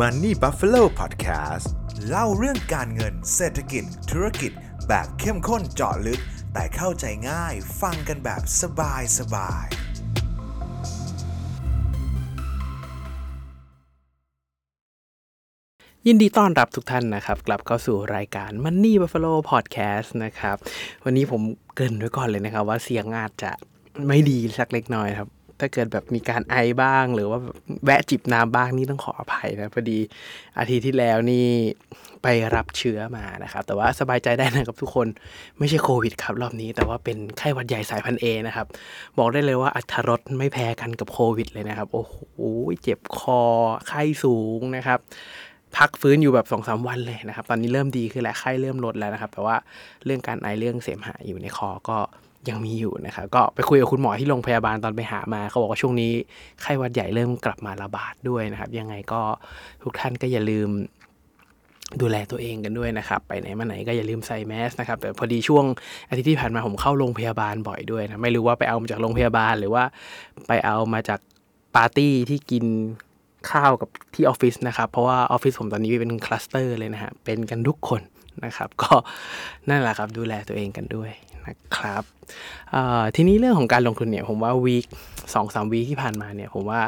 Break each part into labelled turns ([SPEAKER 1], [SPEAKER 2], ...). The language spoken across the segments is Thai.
[SPEAKER 1] Money Buffalo Podcast เล่าเรื่องการเงินเศรษฐกิจ ธุรกิจ แบบเข้มข้นเจาะลึก แต่เข้าใจง่ายฟังกันแบบสบายสบาย
[SPEAKER 2] ยินดีต้อนรับทุกท่านนะครับ กลับเข้าสู่รายการ Money Buffalo Podcast นะครับ วันนี้ผมเกรินไว้ก่อนเลยนะครับ ว่าเสียงอาจจะไม่ดีสักเล็กน้อยครับ ถ้าเกิดแบบมีการไอบ้าง หรือว่าแวะจิบน้ำบ้างนี่ต้องขออภัยนะพอดีอาทิตย์ที่แล้วนี่ไปรับเชื้อมานะครับ แต่ว่าสบายใจได้นะครับทุกคนไม่ใช่โควิดครับรอบนี้ แต่ว่าเป็นไข้หวัดใหญ่สายพันเอนะครับ บอกได้เลยว่าอัตรสไม่แพ้กันกับโควิดเลยนะครับ โอ้โหเจ็บคอไข้สูงนะครับพักฟื้นอยู่แบบสองสาวันเลยนะครับ ตอนนี้เริ่มดีขึ้นแล้วไข้เริ่มลดแล้วนะครับ แต่ว่าเรื่องการไอเรื่องเสมหะอยู่ในคอก็ ยังมีอยู่นะครับก็ไปคุยกับคุณหมอที่โรงพยาบาลตอนไปหามาเขาบอกว่าช่วงนี้ไข้หวัดใหญ่เริ่มกลับมาระบาดด้วยนะครับ ยังไงก็ทุกท่านก็อย่าลืมดูแลตัวเองกันด้วยนะครับ ไปไหนมาไหนก็อย่าลืมใส่แมสก์นะครับ แต่พอดีช่วงอาทิตย์ที่ผ่านมาผมเข้าโรงพยาบาลบ่อยด้วยนะ ไม่รู้ว่าไปเอามาจากโรงพยาบาลหรือว่าไปเอามาจากปาร์ตี้ที่กินข้าวกับที่ออฟฟิศนะครับ เพราะว่าออฟฟิศผมตอนนี้เป็นคลัสเตอร์เลยนะฮะ เป็นกันทุกคนนะครับ ก็นั่นแหละครับดูแลตัวเองกันด้วย นะครับทีนี้เรื่องของการลงทุนเนี่ยผมว่าวีคสองสามวีคที่ผ่านมาเนี่ยผมว่า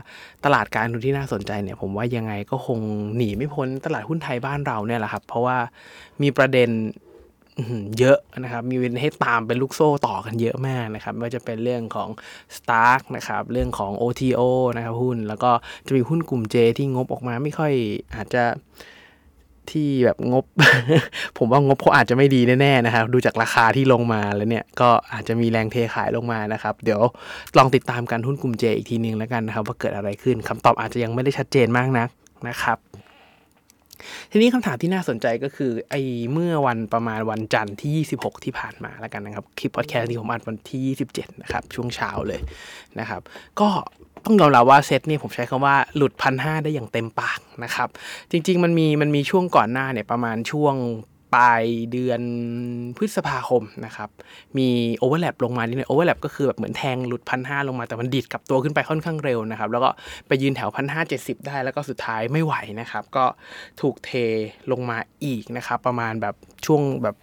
[SPEAKER 2] ตลาดการลงทุนที่น่าสนใจเนี่ยผมว่ายังไงก็คงหนีไม่พ้นตลาดหุ้นไทยบ้านเราเนี่ยแหละครับ เพราะว่ามีประเด็นเยอะนะครับ มีให้ตามเป็นลูกโซ่ต่อกันเยอะมากนะครับไม่ว่าจะเป็นเรื่องของ Stark นะครับ เรื่องของ OTO นะครับหุ้น แล้วก็จะมีหุ้นกลุ่ม J ที่งบออกมาไม่ค่อยอาจจะ ที่แบบงบ ผมว่างบเขาอาจจะไม่ดีแน่ๆนะครับ ดูจากราคาที่ลงมาแล้วเนี่ย ก็อาจจะมีแรงเทขายลงมานะครับ เดี๋ยวลองติดตามการหุ้นกลุ่มเจอีกทีนึงแล้วกันนะครับ ว่าเกิดอะไรขึ้นคำตอบอาจจะยังไม่ได้ชัดเจนมากนักนะครับ ทีนี้คำถามที่น่าสนใจก็คือไอ้เมื่อวันประมาณวันจันทร์ที่ 26 ที่ผ่านมาแล้วกันนะครับ คลิปพอดแคสต์ที่ผมอัดวันที่ 27 นะครับ ช่วงเช้าเลยนะครับ ก็ต้องยอมรับว่าเซตเนี่ยผมใช้คำว่าหลุดพันห้าได้อย่างเต็มปากนะครับ จริง ๆ มันมีมันมีช่วงก่อนหน้าเนี่ยประมาณช่วง ปลายเดือนพฤษภาคมนะครับ มี overlap ลงมานิดนึง overlap ก็คือแบบเหมือนแทงหลุดพันห้าลงมาแต่มันดีดกลับตัวขึ้นไปค่อนข้างเร็วนะครับ แล้วก็ไปยืนแถวพันห้าเจ็ดสิบได้แล้วก็สุดท้ายไม่ไหวนะครับ ก็ถูกเทลงมาอีกนะครับ ประมาณแบบช่วงแบบ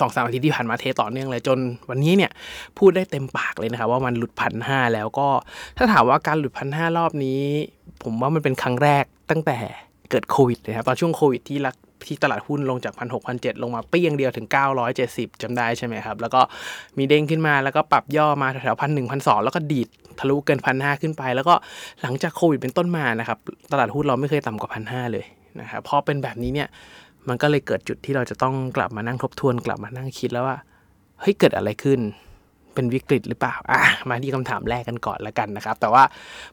[SPEAKER 2] สองสามอาทิตย์ที่ผ่านมาเทต่อเนื่องเลยจนวันนี้เนี่ยพูดได้เต็มปากเลยนะครับ ว่ามันหลุดพันห้าแล้วก็ถ้าถามว่าการหลุดพันห้ารอบนี้ ผมว่ามันเป็นครั้งแรกตั้งแต่เกิดโควิดเลยครับตอนช่วงโควิดที่รัก ที่ตลาดหุ้นลงจากพันหกพันเจ็ดลงมาเปี้ยงเดียวถึง 970จำได้ใช่ไหมครับ แล้วก็มีเด้งขึ้นมาแล้วก็ปรับย่อมาแถวพันหนึ่งพันสองแล้วก็ดีดทะลุเกินพันห้าขึ้นไป แล้วก็หลังจากโควิดเป็นต้นมานะครับ ตลาดหุ้นเราไม่เคยต่ำกว่าพันห้าเลยนะครับพอเป็นแบบนี้เนี่ยมันก็เลยเกิดจุดที่เราจะต้องกลับมานั่งทบทวนกลับมานั่งคิดแล้วว่าเฮ้ยเกิดอะไรขึ้น เป็นวิกฤตหรือเปล่าอะมาที่คำถามแรกกันก่อนล้วกันนะครับ แต่ว่า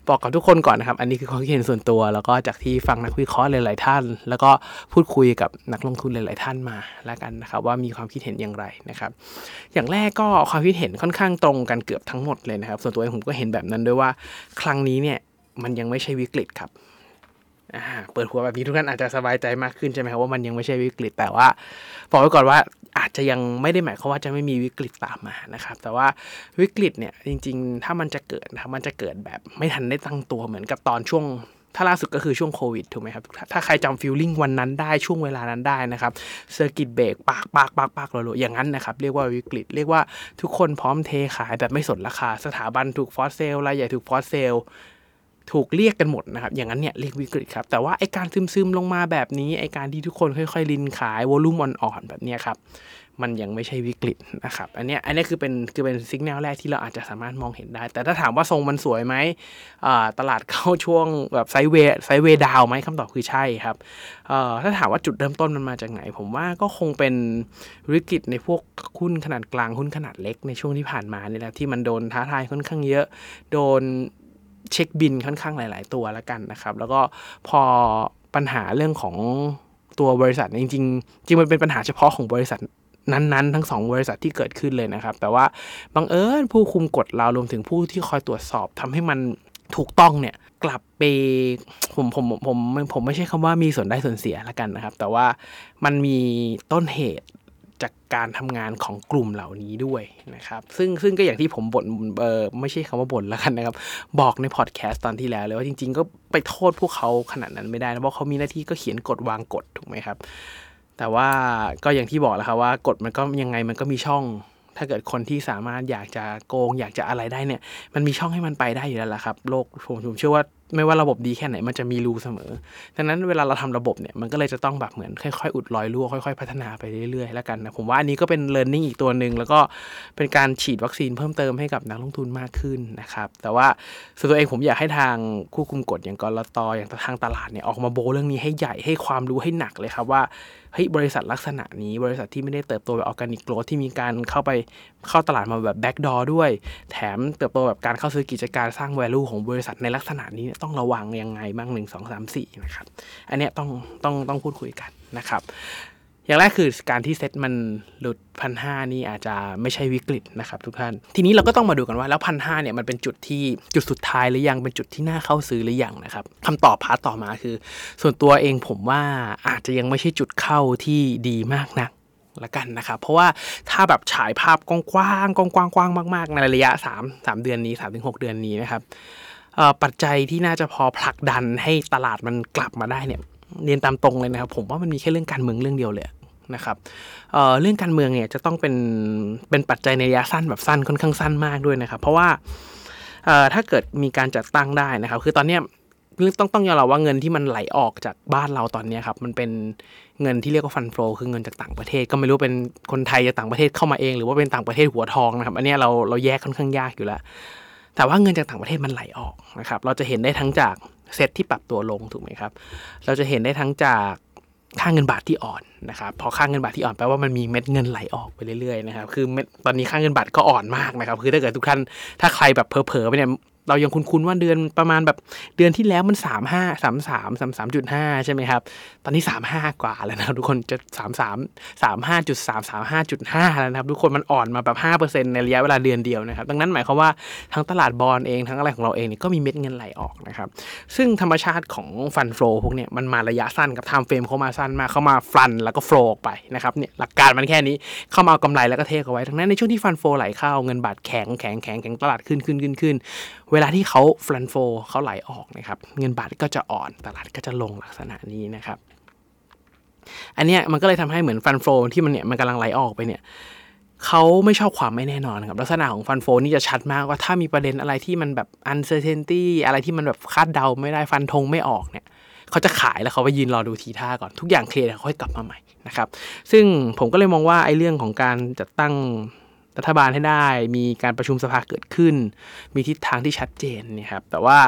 [SPEAKER 2] บอกกับทุกคนก่อนนะครับ อันนี้คือความคิดเห็นส่วนตัว แล้วก็จากที่ฟังนักวิเคราะห์หลาย ๆ ท่าน แล้วก็พูดคุยกับนักลงทุนหลาย ๆ ท่านมาแล้วกันนะครับ ว่ามีความคิดเห็นอย่างไรนะครับ อย่างแรกก็ความคิดเห็นค่อนข้างตรงกันเกือบทั้งหมดเลยนะครับ ส่วนตัวผมก็เห็นแบบนั้นด้วยว่า ครั้งนี้เนี่ยมันยังไม่ใช่วิกฤตครับ เปิดหัวแบบนี้ทุกท่านอาจจะสบายใจมากขึ้นใช่ไหมครับว่ามันยังไม่ใช่วิกฤตแต่ว่าบอกไว้ก่อนว่าอาจจะยังไม่ได้หมายความว่าจะไม่มีวิกฤตตามมานะครับ แต่ว่าวิกฤตเนี่ยจริง ๆ ถ้ามันจะเกิดนะมันจะเกิดแบบไม่ทันได้ตั้งตัวเหมือนกับตอนช่วงถ้าล่าสุดก็คือช่วงโควิดถูกไหมครับ ถ้าใครจำ feeling วันนั้นได้ช่วงเวลานั้นได้นะครับ circuit break ปั๊กปั๊กปั๊กปั๊กรัวๆอย่างนั้นนะครับ เรียกว่าวิกฤต เรียกว่าทุกคนพร้อมเทขายแบบไม่สนราคา สถาบันถูก force sell รายใหญ่ถูก force sell ถูกเรียกกันหมดนะครับอย่างนั้นเนี่ยเรียกวิกฤตครับแต่ว่าไอการซึมๆลงมาแบบนี้ไอการที่ทุกคนค่อย ๆ ลินขายวอลุ่มอ่อนๆแบบนี้ครับมันยังไม่ใช่วิกฤตนะครับ อันนี้อันนี้คือเป็นคือเป็นสัญญาณแรกที่เราอาจจะสามารถมองเห็นได้ แต่ถ้าถามว่าทรงมันสวยไหมตลาดเข้าช่วงแบบไซเวไซเวดาวไหมคำตอบคือใช่ครับถ้าถามว่าจุดเริ่มต้นมันมาจากไหน ผมว่าก็คงเป็นวิกฤตในพวกหุ้นขนาดกลางหุ้นขนาดเล็กในช่วงที่ผ่านมาเนี่ยแหละที่มันโดนท้าทายค่อนข้างเยอะ โดน เช็คบินค่อนข้างหลาย ๆ ตัวแล้วกันนะครับ แล้วก็พอปัญหาเรื่องของตัวบริษัทจริงๆจริงมันเป็นปัญหาเฉพาะของบริษัทนั้นๆ ทั้งสองบริษัทที่เกิดขึ้นเลยนะครับ แต่ว่าบังเอิญผู้คุมกฎเรารวมถึงผู้ที่คอยตรวจสอบทำให้มันถูกต้องเนี่ยกลับไปผมผมผมผมไม่ใช่คำว่ามีส่วนได้ส่วนเสียละกันนะครับ แต่ว่ามันมีต้นเหตุ จากการทำงานของกลุ่มเหล่านี้ด้วยนะครับซึ่งซึ่งก็อย่างที่ผมบ่นเออไม่ใช่คำว่าบ่นแล้วกันนะครับ บอกในพอดแคสต์ตอนที่แล้วเลยว่าจริง ๆ ก็ไปโทษพวกเขาขนาดนั้นไม่ได้นะเพราะเขามีหน้าที่ก็เขียนกฎวางกฎถูกไหมครับ แต่ว่าก็อย่างที่บอกแล้วครับว่ากฎมันก็ยังไงมันก็มีช่อง ถ้าเกิดคนที่สามารถอยากจะโกง อยากจะอะไรได้เนี่ย มันมีช่องให้มันไปได้อยู่แล้วล่ะครับโลกผมผมเชื่อว่า ไม่ว่าระบบดีแค่ไหนมันจะมีรูเสมอ ดังนั้นเวลาเราทำระบบเนี่ยมันก็เลยจะต้องแบบเหมือนค่อยๆ อุดรอยรั่วค่อยๆ พัฒนาไปเรื่อยๆ แล้วกันนะผมว่าอันนี้ก็เป็น learning อีกตัวหนึ่งแล้วก็เป็นการฉีดวัคซีนเพิ่มเติมให้กับนักลงทุนมากขึ้นนะครับ แต่ว่าส่วนตัวเองผมอยากให้ทางผู้คุมกฎอย่างกลตอย่างทางตลาดเนี่ยออกมาโบเรื่องนี้ให้ใหญ่ให้ความรู้ให้หนักเลยครับว่าเฮ้ยบริษัทลักษณะนี้บริษัทที่ไม่ได้เติบโตแบบ organic growth ที่มีการเข้าไปเข้าตลาดมาแบบ backdoor ด้วย แถมเติบโตแบบการเข้าซื้อกิจการสร้าง value ของบริษัทในลักษณะนี้ต้องระวังยังไงบ้างหนึ่งสองสามสี่นะครับ อันเนี้ยต้องต้องต้องพูดคุยกันนะครับ อย่างแรกคือการที่เซ็ตมันหลุดพันห้านี่อาจจะไม่ใช่วิกฤตนะครับทุกท่าน ทีนี้เราก็ต้องมาดูกันว่าแล้วพันห้าเนี่ยมันเป็นจุดที่จุดสุดท้ายหรือยังเป็นจุดที่น่าเข้าซื้อหรือยังนะครับคำตอบพาร์ตต่อมาคือ ส่วนตัวเองผมว่าอาจจะยังไม่ใช่จุดเข้าที่ดีมากนักละกันนะครับ เพราะว่าถ้าแบบฉายภาพกว้างๆกว้างๆกว้างมากๆ ในระยะ 3 3 เดือนนี้ 3-6 เดือนนี้นะครับ ปัจจัยที่น่าจะพอผลักดันให้ตลาดมันกลับมาได้เนี่ยเรียนตามตรงเลยนะครับ ผมว่ามันมีแค่เรื่องการเมืองเรื่องเดียวเลยนะครับเเรื่องการเมืองเนี่ยจะต้องเป็นเป็นปัจจัยในระยะสั้นแบบสั้นค่อนข้างสั้นมากด้วยนะครับ เพราะว่าถ้าเกิดมีการจัดตั้งได้นะครับ คือตอนนี้ต้องต้องยอมรับว่าเงินที่มันไหลออกจากบ้านเราตอนนี้ครับมันเป็นเงินที่เรียกว่าฟันโฟคือเงินจากต่างประเทศ ก็ไม่รู้เป็นคนไทยจากต่างประเทศเข้ามาเอง หรือว่าเป็นต่างประเทศหัวทองนะครับ อันนี้เราเราแยกค่อนข้างยากอยู่แล้ว แต่ว่าเงินจากต่างประเทศมันไหลออกนะครับ เราจะเห็นได้ทั้งจากเซตที่ปรับตัวลงถูกไหมครับ เราจะเห็นได้ทั้งจากค่าเงินบาทที่อ่อนนะครับพอค่าเงินบาทที่อ่อนแปลว่ามันมีเม็ดเงินไหลออกไปเรื่อยๆนะครับ คือตอนนี้ค่าเงินบาทก็อ่อนมากนะครับ คือถ้าเกิดทุกท่านถ้าใครแบบเผลอๆไปเนี่ย เรายังคุ้นๆว่าเดือนประมาณแบบเดือนที่แล้วมันสามห้าสามสามสามสามจุดห้าใช่ไหมครับ ตอนนี้สามห้ากว่าแล้วนะทุกคนจะสามสามสามห้าจุดสามสามห้าจุดห้าแล้วนะครับ ทุกคนมันอ่อนมาแบบห้าเปอร์เซ็นในระยะเวลาเดือนเดียวนะครับ ดังนั้นหมายความว่าทั้งตลาดบอลเองทั้งอะไรของเราเองเนี่ยก็มีเม็ดเงินไหลออกนะครับ ซึ่งธรรมชาติของ fund flow พวกเนี้ยมันมาระยะสั้นกับ timeframe เขามาสั้นมาเข้ามาฟันแล้วก็ flow ออกไปนะครับเนี่ยหลักการมันแค่นี้เข้ามาเอากำไรแล้วก็เทเอาไว้ทั้งนั้นในช่วงที่ fund flow ไหลเข้าเงินบาทแข็งแข็งแข็งแข็งตลาดขึ้นขึ้นขึ้นขึ้นเวลาที่เขา fund flow เขาไหลออกนะครับ เงินบาทก็จะอ่อนตลาดก็จะลงลักษณะนี้นะครับ อันเนี้ยมันก็เลยทำให้เหมือน fund flow ที่มันเนี่ยมันกำลังไหลออกไปเนี่ยเขาไม่ชอบความไม่แน่นอนครับ ลักษณะของฟันโฟนี่จะชัดมากว่าถ้ามีประเด็นอะไรที่มันแบบ uncertainty อะไรที่มันแบบคาดเดาไม่ได้ฟันธงไม่ออกเนี่ยเขาจะขายแล้วเขาไปยืนรอดูทีท่าก่อนทุกอย่างเคลียร์เขาค่อยกลับมาใหม่นะครับ ซึ่งผมก็เลยมองว่าไอ้เรื่องของการจัดตั้ง รัฐบาลให้ได้ มีการประชุมสภาเกิดขึ้น มีทิศทางที่ชัดเจนเนี่ยครับแต่ว่า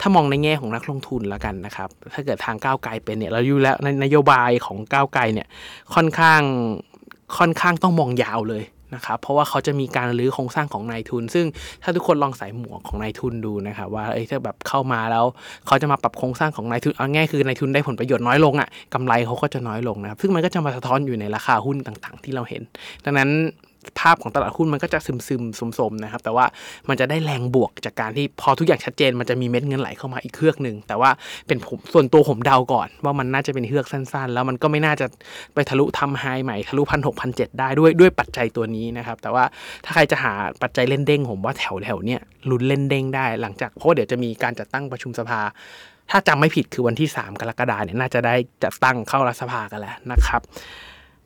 [SPEAKER 2] ถ้ามองในแง่ของนักลงทุนแล้วกันนะครับ ถ้าเกิดทางก้าวไกลเป็นเนี่ยเราอยู่แล้วในนโยบายของก้าวไกลเนี่ยค่อนข้างค่อนข้างต้องมองยาวเลยนะครับเพราะว่าเขาจะมีการรื้อโครงสร้างของนายทุน ซึ่งถ้าทุกคนลองใส่หมวกของนายทุนดูนะครับว่าเอ้ยถ้าแบบเข้ามาแล้ว เขาจะมาปรับโครงสร้างของนายทุนเอาง่ายคือนายทุนได้ผลประโยชน์น้อยลงอะ่ะกำไรเขาก็จะน้อยลงนะครับซึ่งมันก็จะมาสะท้อนอยู่ในราคาหุ้นต่างๆ ที่เราเห็น ดังนั้น ภาพของตลาดหุ้นมันก็จะซึมซึมสมสมนะครับ แต่ว่ามันจะได้แรงบวกจากการที่พอทุกอย่างชัดเจน มันจะมีเม็ดเงินไหลเข้ามาอีกเครือกหนึ่งแต่ว่าเป็นผมส่วนตัวผมเดาก่อน ว่ามันน่าจะเป็นเฮือกสั้น ๆ แล้วมันก็ไม่น่าจะไปทะลุทำไฮใหม่ทะลุพันหกพันเจ็ดได้ด้วยด้วยปัจจัยตัวนี้นะครับ แต่ว่าถ้าใครจะหาปัจจัยเล่นเด้งผมว่าแถวแถวเนี้ยลุ้นเล่นเด้งได้ หลังจากเพราะเดี๋ยวจะมีการจัดตั้งประชุมสภาถ้าจำไม่ผิดคือวันที่ 3 กรกฎาเนี่ยน่าจะได้จัดตั้งเข้ารัฐสภากันแล้วนะครับ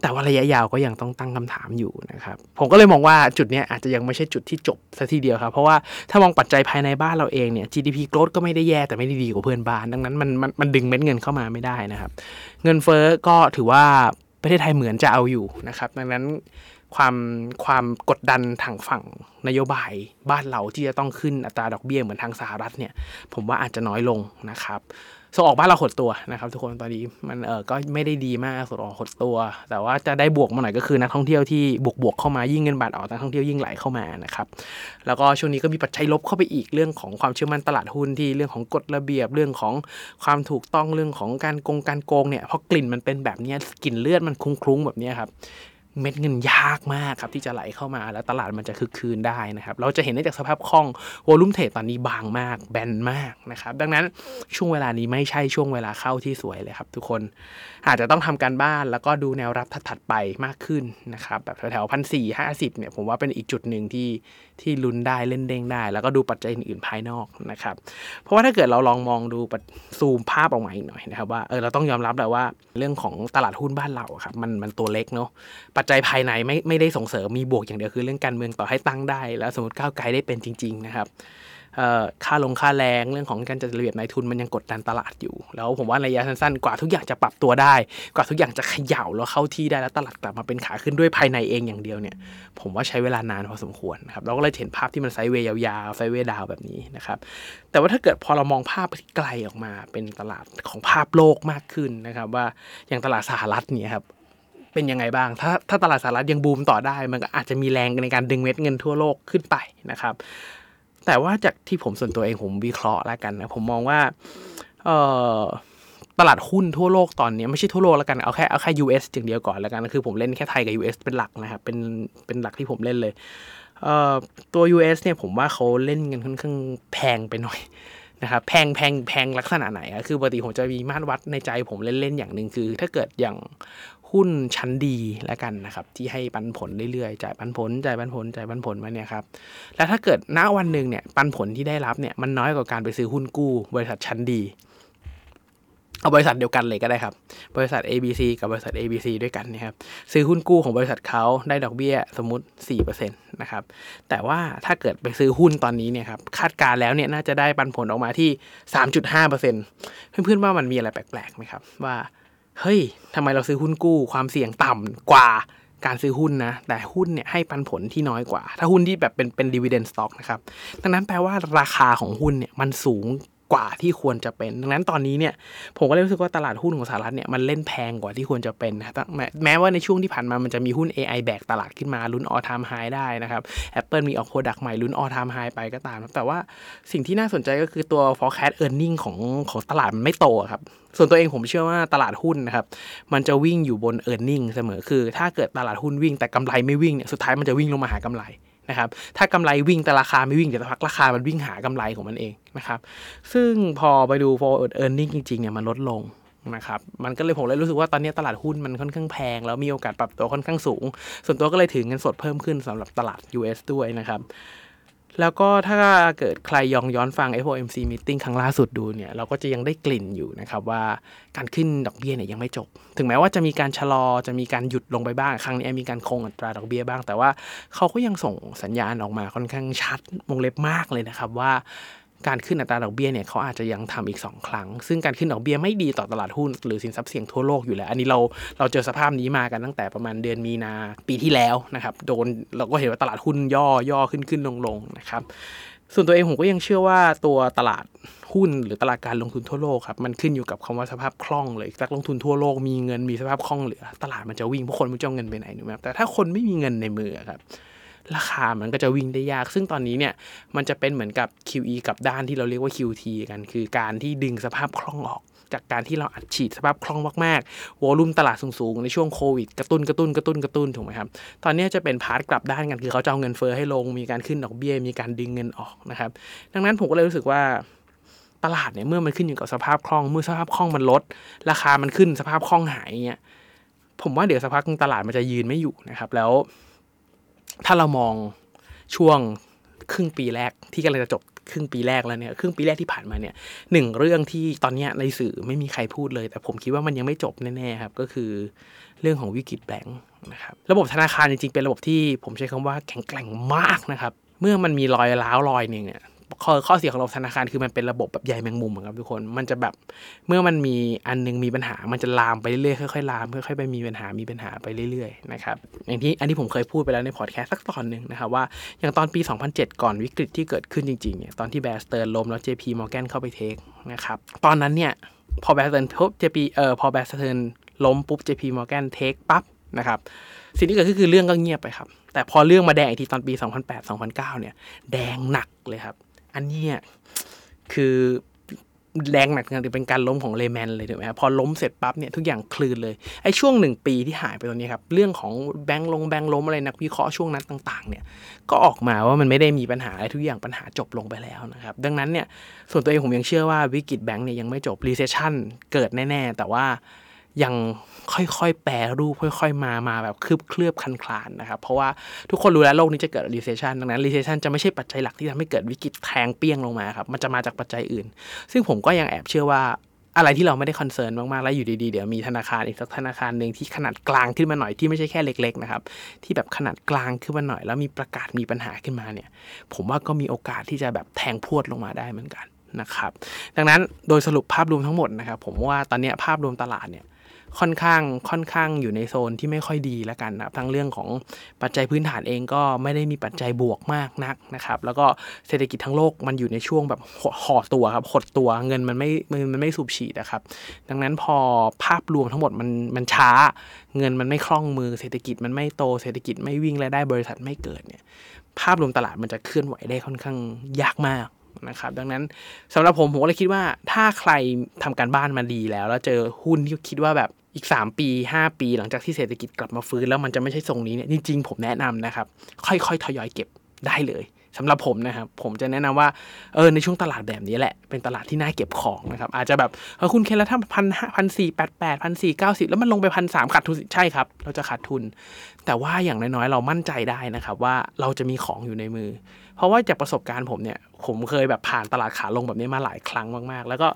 [SPEAKER 2] แต่ว่าระยะยาวก็ยังต้องตั้งคำถามอยู่นะครับ ผมก็เลยมองว่าจุดนี้อาจจะยังไม่ใช่จุดที่จบซะทีเดียวครับ เพราะว่าถ้ามองปัจจัยภายในบ้านเราเองเนี่ย GDP growth ก็ไม่ได้แย่แต่ไม่ได้ดีกว่าเพื่อนบ้าน ดังนั้นมันมันมันดึงเม็ดเงินเข้ามาไม่ได้นะครับ เงินเฟ้อก็ถือว่าประเทศไทยเหมือนจะเอาอยู่นะครับ ดังนั้นความความกดดันทางฝั่งนโยบายบ้านเราที่จะต้องขึ้นอัตราดอกเบี้ยเหมือนทางสหรัฐเนี่ย ผมว่าอาจจะน้อยลงนะครับ ส่งออกบ้านเราหดตัวนะครับ ทุกคนตอนนี้มันเออก็ไม่ได้ดีมากส่งออกหดตัว แต่ว่าจะได้บวกมาหน่อยก็คือนักท่องเที่ยวที่บวกบวกเข้ามายิ่งเงินบาทออกนักท่องเที่ยวยิ่งไหลเข้ามานะครับแล้วก็ช่วงนี้ก็มีปัจจัยลบเข้าไปอีกเรื่องของความเชื่อมั่นตลาดหุ้นที่เรื่องของกฎระเบียบเรื่องของความถูกต้องเรื่องของการโกงการโกงเนี่ยพราะกลิ่นมันเป็นแบบนี้กลิ่นเลือดมันคุ้งคลุ้งแบบนี้ครับ เม็ดเงินยากมากครับที่จะไหลเข้ามาแล้วตลาดมันจะคึกคืนได้นะครับ เราจะเห็นได้จากสภาพคล่องวอลุ่มเทรดตอนนี้บางมากแบนมากนะครับดังนั้นช่วงเวลานี้ไม่ใช่ช่วงเวลาเข้าที่สวยเลยครับ ทุกคนอาจจะต้องทำการบ้านแล้วก็ดูแนวรับถัดไปมากขึ้นนะครับแบบแถวๆพันสี่ห้าสิบเนี่ยผมว่าเป็นอีกจุดหนึ่งที่ที่ลุ้นได้เล่นเด้งได้ แล้วก็ดูปัจจัยอื่นๆภายนอกนะครับเพราะว่าถ้าเกิดเราลองมองดูซูมภาพออกมาอีกหน่อยนะครับว่าเออเราต้องยอมรับแหละว่าเรื่องของตลาดหุ้นบ้านเราครับมันมันตัวเล็กเนาะปัจจัยภายในไม่ไม่ได้ส่งเสริมมีบวกอย่างเดียวคือเรื่องการเมืองต่อให้ตั้งได้ แล้วสมมติก้าวไกลได้เป็นจริง ๆ นะครับค่าลงค่าแรงเรื่องของการจัดระเบียบนายทุนมันยังกดดันตลาดอยู่ แล้วผมว่าระยะสั้นๆ กว่าทุกอย่างจะปรับตัวได้ กว่าทุกอย่างจะเขย่าแล้วเข้าที่ได้แล้วตลาดกลับมาเป็นขาขึ้นด้วยภายในเองอย่างเดียวเนี่ย ผมว่าใช้เวลานานพอสมควรนะครับเราก็เลยเห็นภาพที่มันไซด์เวย์ยาวๆไซด์เวย์ดาวแบบนี้นะครับแต่ว่าถ้าเกิดพอเรามองภาพที่ไกลออกมาเป็นตลาดของภาพโลกมากขึ้นนะครับว่าอย่างตลาดสหรัฐเนี่ยครับ เป็นยังไงบ้าง ถ้าถ้าตลาดสหรัฐยังบูมต่อได้ มันก็อาจจะมีแรงในการดึงเม็ดเงินทั่วโลกขึ้นไปนะครับ แต่ว่าจากที่ผมส่วนตัวเองผมวิเคราะห์แล้วกันนะ ผมมองว่าเออตลาดหุ้นทั่วโลกตอนนี้ไม่ใช่ทั่วโลกแล้วกันเอาแค่เอาแค่ US อย่างเดียวก่อนแล้วกันคือผมเล่นแค่ไทยกับ US เป็นหลักนะครับเป็นเป็นหลักที่ผมเล่นเลยเอ่อตัว US เนี่ยผมว่าเขาเล่นกันค่อนข้างแพงไปหน่อยนะครับแพงแพงแพงลักษณะไหนอะคือปกติผมจะมีมาตรวัดในใจผมเล่นๆอย่างหนึ่งคือ ถ้าเกิดอย่าง หุ้นชั้นดีแล้วกันนะครับ ที่ให้ปันผลเรื่อยๆจ่ายปันผลจ่ายปันผลจ่ายปันผลมาเนี่ยครับแล้วถ้าเกิดณวันหนึ่งเนี่ยปันผลที่ได้รับเนี่ยมันน้อยกว่าการไปซื้อหุ้นกู้ บริษัทชั้นดีเอาบริษัทเดียวกันเลยก็ได้ครับ บริษัท ABC กับบริษัท ABC ด้วยกันนะครับ ซื้อหุ้นกู้ของบริษัทเขาได้ดอกเบี้ยสมมติ4%นะครับ แต่ว่าถ้าเกิดไปซื้อหุ้นตอนนี้เนี่ยครับ คาดการแล้วเนี่ยน่าจะได้ปันผลออกมาที่ 3.5%เพื่อนๆว่ามันมีอะไรแปลกๆไหมครับ ว่า เฮ้ยทำไมเราซื้อหุ้นกู้ ความเสี่ยงต่ำกว่าการซื้อหุ้นนะ แต่หุ้นเนี่ยให้ปันผลที่น้อยกว่า ถ้าหุ้นที่แบบเป็นเป็นดีเวเดนสต็อกนะครับ ดังนั้นแปลว่าราคาของหุ้นเนี่ยมันสูง กว่าที่ควรจะเป็น ดังนั้นตอนนี้เนี่ยผมก็เลยรู้สึกว่าตลาดหุ้นของสหรัฐเนี่ยมันเล่นแพงกว่าที่ควรจะเป็นนะครับแม้ว่าในช่วงที่ผ่านมามันจะมีหุ้น AI แบกตลาดขึ้นมาลุ้น all time high ได้นะครับ Apple มีออก product ใหม่ลุ้น all time high ไปก็ตาม แต่ว่าสิ่งที่น่าสนใจก็คือตัว forecast earning ของของตลาดมันไม่โตครับส่วนตัวเองผมเชื่อว่าตลาดหุ้นนะครับมันจะวิ่งอยู่บน e a r n i n g เสมอคือ ถ้าเกิดตลาดหุ้นวิ่งแต่กำไรไม่วิ่งเนี่ยสุดท้ายมันจะวิ่งลงมาหากำไร นะครับ ถ้ากำไรวิ่งแต่ราคาไม่วิ่งเดี๋ยวพักราคามันวิ่งหากำไรของมันเองนะครับ ซึ่งพอไปดู forward earning จริงๆเนี่ยมันลดลงนะครับ มันก็เลยผมเลยรู้สึกว่าตอนนี้ตลาดหุ้นมันค่อนข้างแพง แล้วมีโอกาสปรับตัวค่อนข้างสูง ส่วนตัวก็เลยถือเงินสดเพิ่มขึ้นสำหรับตลาด US ด้วยนะครับ แล้วก็ถ้าเกิดใครยองย้อนฟัง FOMC meeting ครั้งล่าสุดดูเนี่ย เราก็จะยังได้กลิ่นอยู่นะครับว่าการขึ้นดอกเบี้ยเนี่ยยังไม่จบ ถึงแม้ว่าจะมีการชะลอจะมีการหยุดลงไปบ้าง ครั้งนี้มีการคงอัตราดอกเบี้ยบ้าง แต่ว่าเขาก็ยังส่งสัญญาณออกมาค่อนข้างชัดวงเล็บมากเลยนะครับว่า การขึ้นอัตราดอกเบี้ยเนี่ยเขาอาจจะยังทำอีก 2 ครั้ง ซึ่งการขึ้นดอกเบี้ยไม่ดีต่อตลาดหุ้น หรือสินทรัพย์เสี่ยงทั่วโลกอยู่แล้ว อันนี้เราเราเจอสภาพนี้มากันตั้งแต่ประมาณเดือนมีนาปีที่แล้วนะครับโดนเราก็เห็นว่าตลาดหุ้นย่อย่อขึ้นขึ้นลงลงนะครับส่วนตัวเองผมก็ยังเชื่อว่าตัวตลาดหุ้นหรือตลาดการลงทุนทั่วโลกครับมันขึ้นอยู่กับคำว่าสภาพคล่องเลยนักลงทุนทั่วโลกมีเงินมีสภาพคล่องเหลือ ตลาดมันจะวิ่งเพราะคนมันจะเอาเงินไปไหนถูกไหมแต่ถ้าคนไม่มีเงินในมือครับ ราคามันก็จะวิ่งได้ยาก ซึ่งตอนนี้เนี่ยมันจะเป็นเหมือนกับ QE กับด้านที่เราเรียกว่า QT กัน คือการที่ดึงสภาพคล่องออกจากการที่เราอัดฉีดสภาพคล่องมากๆวอลุ่มตลาดสูงๆ ในช่วงโควิดกระตุ้นกระตุ้นกระตุ้นกระตุ้นถูกไหมครับ ตอนนี้จะเป็นพาร์ทกลับด้านกัน คือเขาจะเอาเงินเฟ้อให้ลง มีการขึ้นดอกเบี้ย มีการดึงเงินออกนะครับ ดังนั้นผมก็เลยรู้สึกว่าตลาดเนี่ยเมื่อมันขึ้นอยู่กับสภาพคล่อง เมื่อสภาพคล่องมันลด ราคามันขึ้นสภาพคล่องหายเงี้ย ผมว่าเดี๋ยวสักพักตลาดมันจะยืนไม่อยู่นะครับ แล้ว ถ้าเรามองช่วงครึ่งปีแรกที่กำลังจะจบครึ่งปีแรกแล้วเนี่ยครึ่งปีแรกที่ผ่านมาเนี่ยหนึ่งเรื่องที่ตอนนี้ในสื่อไม่มีใครพูดเลย แต่ผมคิดว่ามันยังไม่จบแน่ๆครับก็คือเรื่องของวิกฤตแบงค์นะครับระบบธนาคารจริงๆเป็นระบบที่ผมใช้คำว่าแข็งแกร่งมากนะครับเมื่อมันมีรอยร้าวรอยหนึ่งเนี่ย ข้อข้อเสียของระบบธนาคารคือมันเป็นระบบแบบใยแมงมุมครับทุกคนมันจะแบบเมื่อมันมีอันนึงมีปัญหา มันจะลามไปเรื่อยๆค่อยๆลามค่อยๆไปมีปัญหามีปัญหาไปเรื่อยๆนะครับอย่างที่อันที่ผมเคยพูดไปแล้วในพอดแคสต์สักตอนหนึ่งนะครับว่าอย่างตอนปี 2007 ก่อนวิกฤตที่เกิดขึ้นจริงๆเนี่ยตอนที่ Bear Stearns ล้มแล้ว JP Morgan เข้าไป take นะครับตอนนั้นเนี่ยพอ Bear Stearns ปุ๊บ JP เอ่อพอ Bear Stearns ล้มปุ๊บ JP Morgan take ปั๊บนะครับสิ่งที่เกิดขึ้นคือเรื่องก็เงียบไปครับ แต่พอเรื่องมาแดงอีกทีตอนปี 2008-2009 เนี่ย แดงหนักเลยครับ อันนี้คือแดงหนักๆเป็นการล้มของ Lehman เลยถูกไหมครับพอล้มเสร็จปั๊บเนี่ยทุกอย่างครืนเลยไอ้ช่วงหนึ่งปีที่หายไปตรงนี้ครับ เรื่องของแบงค์ลงแบงค์ล้มอะไรนักวิเคราะห์ช่วงนั้นต่างๆ เนี่ยก็ออกมาว่ามันไม่ได้มีปัญหาอะไรทุกอย่างปัญหาจบลงไปแล้วนะครับ ดังนั้นเนี่ยส่วนตัวเองผมยังเชื่อว่าวิกฤตแบงค์เนี่ยยังไม่จบ recession เกิดแน่ ๆ แต่ว่า ยังค่อยๆ แปรรูปค่อยๆ มามาแบบคืบเคลือบคันคลานนะครับ เพราะว่าทุกคนรู้แล้วโลกนี้จะเกิด recession ดังนั้น recession จะไม่ใช่ปัจจัยหลักที่ทำให้เกิดวิกฤตแทงเปรี้ยงลงมาครับ มันจะมาจากปัจจัยอื่น ซึ่งผมก็ยังแอบเชื่อว่าอะไรที่เราไม่ได้ concern มาก ๆ แล้วอยู่ดี ๆ เดี๋ยวมีธนาคารอีกสักธนาคารหนึ่งที่ขนาดกลางขึ้นมาหน่อยที่ไม่ใช่แค่เล็ก ๆ นะครับ ที่แบบขนาดกลางขึ้นมาหน่อยแล้วมีประกาศมีปัญหาขึ้นมาเนี่ย ผมว่าก็มีโอกาสที่จะแบบแทงพรวดลงมาได้เหมือนกันนะครับ ดังนั้นโดยสรุปภาพรวมทั้งหมดนะครับ ผมว่าตอนนี้ภาพรวมตลาดเนี่ย ค่อนข้างค่อนข้างอยู่ในโซนที่ไม่ค่อยดีแล้วกันนะทั้งเรื่องของปัจจัยพื้นฐานเองก็ไม่ได้มีปัจจัยบวกมากนักนะครับ แล้วก็เศรษฐกิจทั้งโลกมันอยู่ในช่วงแบบห่อตัวครับหดตัวเงินมันไม่มันไม่สูบฉีดนะครับ ดังนั้นพอภาพรวมทั้งหมดมันมันช้า เงินมันไม่คล่องมือเศรษฐกิจมันไม่โตเศรษฐกิจไม่วิ่งและได้บริษัทไม่เกิดเนี่ยภาพรวมตลาดมันจะเคลื่อนไหวได้ค่อนข้างยากมากนะครับดังนั้นสำหรับผมผมก็เลยคิดว่าถ้าใครทำการบ้านมาดีแล้ว แล้วเจอหุ้นที่คิดว่าแบบ อีก 3 ปี 5 ปี หลังจากที่เศรษฐกิจกลับมาฟื้นแล้วมันจะไม่ใช่ทรงนี้เนี่ยจริงๆผมแนะนำนะครับ ค่อยๆ ทยอยเก็บได้เลยสำหรับผมนะครับ ผมจะแนะนำว่าเออในช่วงตลาดแบบนี้แหละ เป็นตลาดที่น่าเก็บของนะครับ อาจจะแบบเออคุณเคนแล้วถ้าพันพันสี่แปดแปดพันสี่เก้าสิบแล้วมันลงไปพันสามขาดทุนใช่ครับ เราจะขาดทุน แต่ว่าอย่างน้อยๆ เรามั่นใจได้นะครับ ว่าเราจะมีของอยู่ในมือ เพราะว่าจากประสบการณ์ผมเนี่ย ผมเคยแบบผ่านตลาดขาลงแบบนี้มาหลายครั้งมากๆ แล้วก็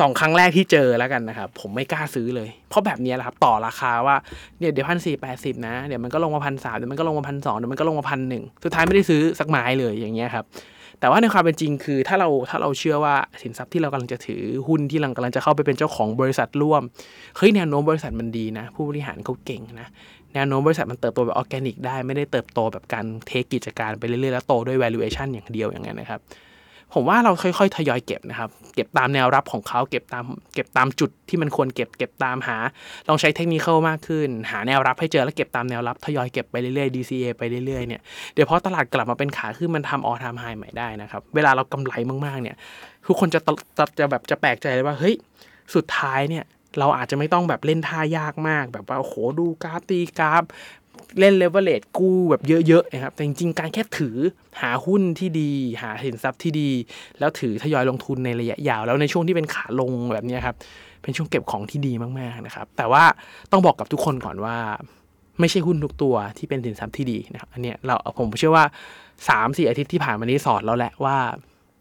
[SPEAKER 2] สองครั้งแรกที่เจอแล้วกันนะครับ ผมไม่กล้าซื้อเลย เพราะแบบนี้แหละครับต่อราคาว่าเนี่ยเดี๋ยวพันสี่แปดสิบนะ เดี๋ยวมันก็ลงมาพันสามเดี๋ยวมันก็ลงมาพันสองเดี๋ยวมันก็ลงมาพันหนึ่งสุดท้ายไม่ได้ซื้อสักไม้เลยอย่างเงี้ยครับแต่ว่าในความเป็นจริงคือถ้าเราถ้าเราเชื่อว่าสินทรัพย์ที่เรากำลังจะถือหุ้นที่เรากำลังจะเข้าไปเป็นเจ้าของบริษัทร่วมเฮ้ยแนวโน้มบริษัทมันดีนะ ผู้บริหารเขาเก่งนะแนวโน้มบริษัทมันเติบโตแบบออร์แกนิกได้ไม่ได้เติบโตแบบการ take กิจการไปเรื่อยๆแล้วโตด้วย valuation อย่างเดียวอย่างเงี้ยนะครับ ผมว่าเราค่อยๆทยอยเก็บนะครับ เก็บตามแนวรับของเขาเก็บตามเก็บตามจุดที่มันควรเก็บเก็บตามหา ลองใช้เทคนิคมากขึ้น หาแนวรับให้เจอแล้วเก็บตามแนวรับทยอยเก็บไปเรื่อยๆ DCA ไปเรื่อยๆเนี่ยเดี๋ยวพอตลาดกลับมาเป็นขาขึ้นมันทำ all time high ใหม่ได้นะครับ เวลาเรากำไรมากๆเนี่ยทุกคนจะจะจะแบบจะแปลกใจเลยว่าเฮ้ยสุดท้ายเนี่ยเราอาจจะไม่ต้องแบบเล่นท่ายากมากแบบว่าโอ้โหดูกราฟตีกราฟ เล่นเลเวลเลตกู้แบบเยอะๆนะครับแต่จริงๆ การแค่ถือหาหุ้นที่ดี หาสินทรัพย์ที่ดี แล้วถือทยอยลงทุนในระยะยาว แล้วในช่วงที่เป็นขาลงแบบนี้ครับเป็นช่วงเก็บของที่ดีมากๆนะครับแต่ว่าต้องบอกกับทุกคนก่อนว่า ไม่ใช่หุ้นทุกตัวที่เป็นสินทรัพย์ที่ดีนะครับอันนี้เราผมเชื่อว่า3ามสี่อาทิตย์ที่ผ่านมานี้สอนแล้วแหละว่า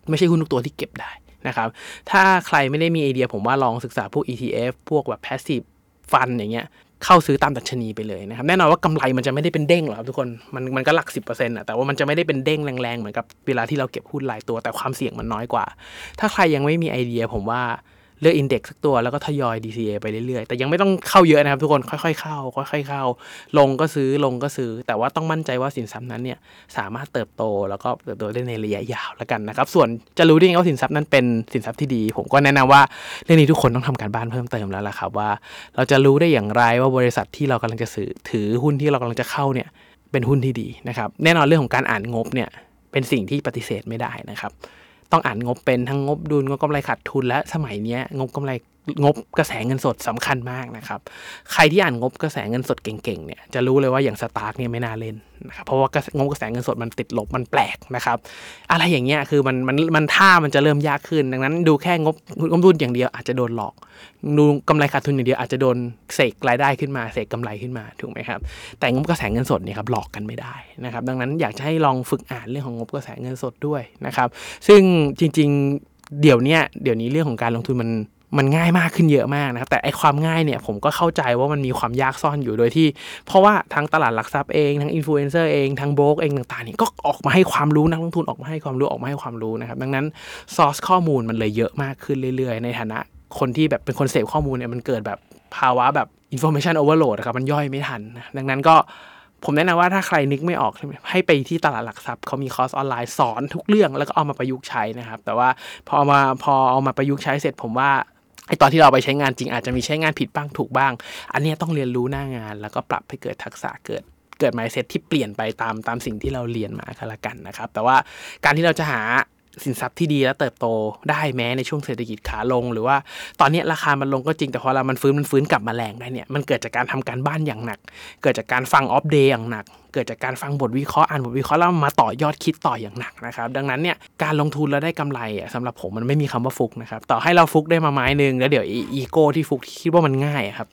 [SPEAKER 2] ไม่ใช่หุ้นทุกตัวที่เก็บได้นะครับถ้าใครไม่ได้มีไอเดียผมว่าลองศึกษาพวก ETF พวกแบบ passive ฟันอย่างเงี้ย เข้าซื้อตามดัชนีไปเลยนะครับ แน่นอนว่ากำไรมันจะไม่ได้เป็นเด้งหรอกครับทุกคน มันมันก็หลัก 10%อะแต่ว่ามันจะไม่ได้เป็นเด้งแรงๆ เหมือนกับเวลาที่เราเก็บหุ้นรายตัวแต่ความเสี่ยงมันน้อยกว่า ถ้าใครยังไม่มีไอเดียผมว่า เลือกอินเด็กซ์สักตัวแล้วก็ทยอย DCA ไปเรื่อยๆ แต่ยังไม่ต้องเข้าเยอะนะครับทุกคนค่อยๆเข้า ค่อยๆเข้า ลงก็ซื้อลงก็ซื้อ แต่ว่าต้องมั่นใจว่าสินทรัพย์นั้นเนี่ยสามารถเติบโตแล้วก็เติบโตได้ในระยะยาวแล้วกันนะครับส่วนจะรู้ได้ไงว่าสินทรัพย์นั้นเป็นสินทรัพย์ที่ดี ผมก็แนะนำว่าเรื่องนี้ทุกคนต้องทำการบ้านเพิ่มเติมแล้วล่ะครับว่า เราจะรู้ได้อย่างไรว่าบริษัทที่เรากำลังจะซื้อถือหุ้นที่เรากำลังจะเข้าเนี่ยเป็นหุ้นที่ดีนะครับแน่นอนเรื่องของการอ่านงบเนี่ยเป็นสิ่งที่ปฏิเสธไม่ได้นะครับ ต้องอ่านงบเป็นทั้งงบดุลงบกำไรขาดทุนและสมัยนี้งบกำไร งบกระแสเงินสดสำคัญมากนะครับ ใครที่อ่านงบกระแสเงินสดเก่งๆเนี่ยจะรู้เลยว่าอย่าง STARK เนี่ยไม่น่าเล่นนะครับเพราะว่างบกระแสเงินสดมันติดลบมันแปลกนะครับ อะไรอย่างเงี้ยคือมันมันมันท่ามันจะเริ่มยากขึ้น ดังนั้นดูแค่งบงบดุลอย่างเดียวอาจจะโดนหลอกดูกำไรขาดทุนอย่างเดียวอาจจะโดนเสกรายได้ขึ้นมาเสกกำไรขึ้นมาถูกไหมครับ แต่งบกระแสเงินสดเนี่ยครับหลอกกันไม่ได้นะครับ ดังนั้นอยากจะให้ลองฝึกอ่านเรื่องของงบกระแสเงินสดด้วยนะครับ ซึ่งจริง ๆ เดี๋ยวนี้เดี๋ยวนี้เรื่องของการลงทุนมัน มันง่ายมากขึ้นเยอะมากนะครับ แต่ไอความง่ายเนี่ยผมก็เข้าใจว่ามันมีความยากซ่อนอยู่โดยที่ เพราะว่าทั้งตลาดหลักทรัพย์เองทั้งอินฟลูเอนเซอร์เองทั้งโบรกเองต่างๆนี่ก็ออกมาให้ความรู้นักลงทุนออกมาให้ความรู้ออกมาให้ความรู้นะครับ ดังนั้นซอสข้อมูลมันเลยเยอะมากขึ้นเรื่อย ๆ ในฐานะคนที่แบบเป็นคนเสพข้อมูลเนี่ยมันเกิดแบบภาวะแบบ information overload ครับมันย่อยไม่ทันนะดังนั้นก็ผมแนะนำว่าถ้าใครนึกไม่ออกให้ไปที่ตลาดหลักทรัพย์เขามีคอร์สออนไลน์สอนทุกเรื่องแล้วก็เอามาประยุกต์ใช้นะครับ แต่ว่าพอมาพอเอามาประยุกต์ใช้เสร็จผมว่า ไอตอนที่เราไปใช้งานจริงอาจจะมีใช้งานผิดบ้างถูกบ้าง อันนี้ต้องเรียนรู้หน้างาน แล้วก็ปรับให้เกิดทักษะเกิดเกิด mindset ที่เปลี่ยนไปตามตามสิ่งที่เราเรียนมาก็แล้วกันนะครับ แต่ว่าการที่เราจะหา สินทรัพย์ที่ดีและเติบโตได้แม้ในช่วงเศรษฐกิจขาลง หรือว่าตอนนี้ราคามันลงก็จริงแต่พอเรามันฟื้นมันฟื้นกลับมาแรงได้เนี่ยมันเกิดจากการทำการบ้านอย่างหนัก เกิดจากการฟัง Opp Day อย่างหนัก เกิดจากการฟังบทวิเคราะห์อ่านบทวิเคราะห์แล้วมาต่อยอดคิดต่ออย่างหนักนะครับดังนั้นเนี่ยการลงทุนแล้วได้กำไรอะสำหรับผมมันไม่มีคำว่าฟุกนะครับต่อให้เราฟุกได้มาไม้หนึ่งแล้วเดี๋ยวอีโก้ที่ฟุกที่คิดว่ามันง่ายครับ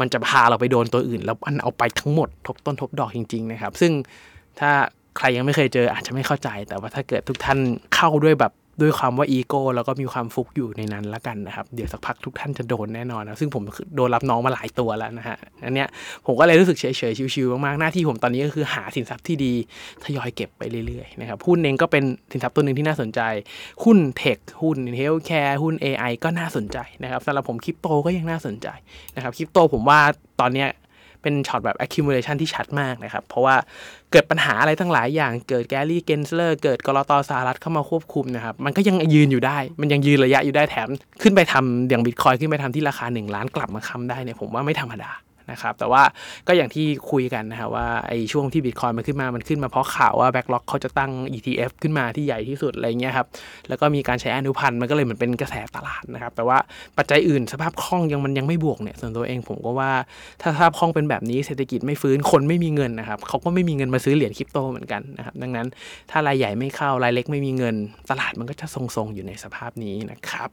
[SPEAKER 2] มันจะพาเราไปโดนตัวอื่น แล้วมันเอาไปทั้งหมดทบต้นทบดอกจริงๆนะครับซึ่งถ้า ใครยังไม่เคยเจออาจจะไม่เข้าใจ แต่ว่าถ้าเกิดทุกท่านเข้าด้วยแบบด้วยความว่าอีโก้แล้วก็มีความฟุกอยู่ในนั้นละกันนะครับ เดี๋ยวสักพักทุกท่านจะโดนแน่นอนนะซึ่งผมโดนรับน้องมาหลายตัวแล้วนะฮะอันเนี้ยผมก็เลยรู้สึกเฉยๆชิวๆมากๆหน้าที่ผมตอนนี้ก็คือหาสินทรัพย์ที่ดีทยอยเก็บไปเรื่อยๆนะครับหุ้นเองก็เป็นสินทรัพย์ตัวหนึ่งที่น่าสนใจ หุ้น tech หุ้น healthcare หุ้น AI ก็น่าสนใจนะครับสำหรับผมคริปโตก็ยังน่าสนใจนะครับคริปโตผมว่าตอนเนี้ย เป็นช็อตแบบ accumulation ที่ชัดมากนะครับ เพราะว่าเกิดปัญหาอะไรทั้งหลายอย่างเกิด Gary Gensler เกิดกลตสหรัฐเข้ามาควบคุมนะครับ มันก็ยังยืนอยู่ได้ มันยังยืนระยะอยู่ได้แถม ขึ้นไปทำอย่างบิตคอยน์ขึ้นไปทำที่ราคา 1 ล้านกลับมาค้ำได้เนี่ยผมว่าไม่ธรรมดา นะครับแต่ว่าก็อย่างที่คุยกันนะครับว่าไอ้ช่วงที่บิตคอยมันขึ้นมามันขึ้นมาเพราะข่าวว่า Backlog เขาจะตั้ง ETF ขึ้นมาที่ใหญ่ที่สุดอะไรเงี้ยครับแล้วก็มีการใช้อนุพันธ์มันก็เลยเหมือนเป็นกระแสตลาดนะครับแต่ว่าปัจจัยอื่นสภาพคล่องยังมันยังไม่บวกเนี่ยส่วนตัวเองผมก็ว่าถ้าสภาพคล่องเป็นแบบนี้เศรษฐกิจไม่ฟื้นคนไม่มีเงินนะครับเขาก็ไม่มีเงินมาซื้อเหรียญคริปโตเหมือนกันนะครับดังนั้นถ้ารายใหญ่ไม่เข้ารายเล็กไม่มีเงิน ตลาดมันก็จะทรงๆอยู่ในสภาพนี้นะครับ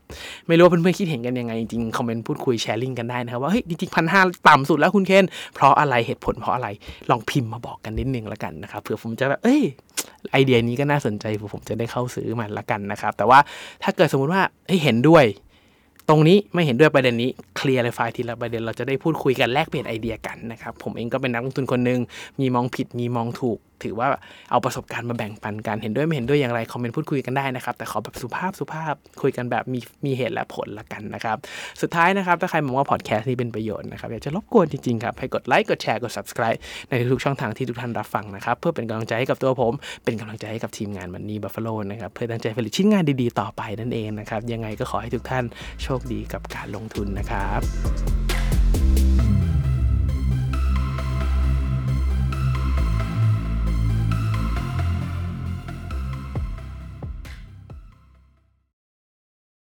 [SPEAKER 2] ไม่รู้ว่าเพื่อนๆคิดเห็นกันยังไงจริงๆคอมเมนต์พูดคุยแชร์ลิงกันได้นะครับว่าเฮ้ยจริงๆพันห้าต่ำสุดแล้วคุณเคนเพราะอะไรเหตุผลเพราะอะไรลองพิมพ์มาบอกกันนิดนึงละกันนะครับเผื่อผมจะแบบเอ้ยไอเดียนี้ก็น่าสนใจเผื่อผมจะได้เข้าซื้อมันละกันนะครับ แต่ว่าถ้าเกิดสมมุติว่าเห็นด้วยตรงนี้ไม่เห็นด้วยประเด็นนี้เคลียร์เลยไฟทีละประเด็นเราจะได้พูดคุยกันแลกเปลี่ยนไอเดียกันนะครับ ผมเองก็เป็นนักลงทุนคนหนึ่งมีมองผิดมีมองถูกถือว่าเอาประสบการณ์มาแบ่งปันกัน เห็นด้วยไม่เห็นด้วยอย่างไร คอมเมนต์พูดคุยกันได้นะครับ แต่ขอแบบสุภาพสุภาพคุยกันแบบมีมีเหตุและผลละกันนะครับ สุดท้ายนะครับ ถ้าใครมองว่าพอดแคสต์นี้เป็นประโยชน์นะครับอยากจะรบกวนจริงๆครับ ให้กดไลค์กดแชร์กด subscribe ในทุกช่องทางที่ทุกท่านรับฟังนะครับ เพื่อเป็นกำลังใจให้กับตัวผม เป็นกำลังใจให้กับทีมงานมันนี่บัฟฟาโลนะครับเพื่อตั้งใจผลิตชิ้นงานดีๆ ต่อไปนั่นเองนะครับยังไงก็ขอให้ทุกท่านโชคดีกับการลงทุนนะครับ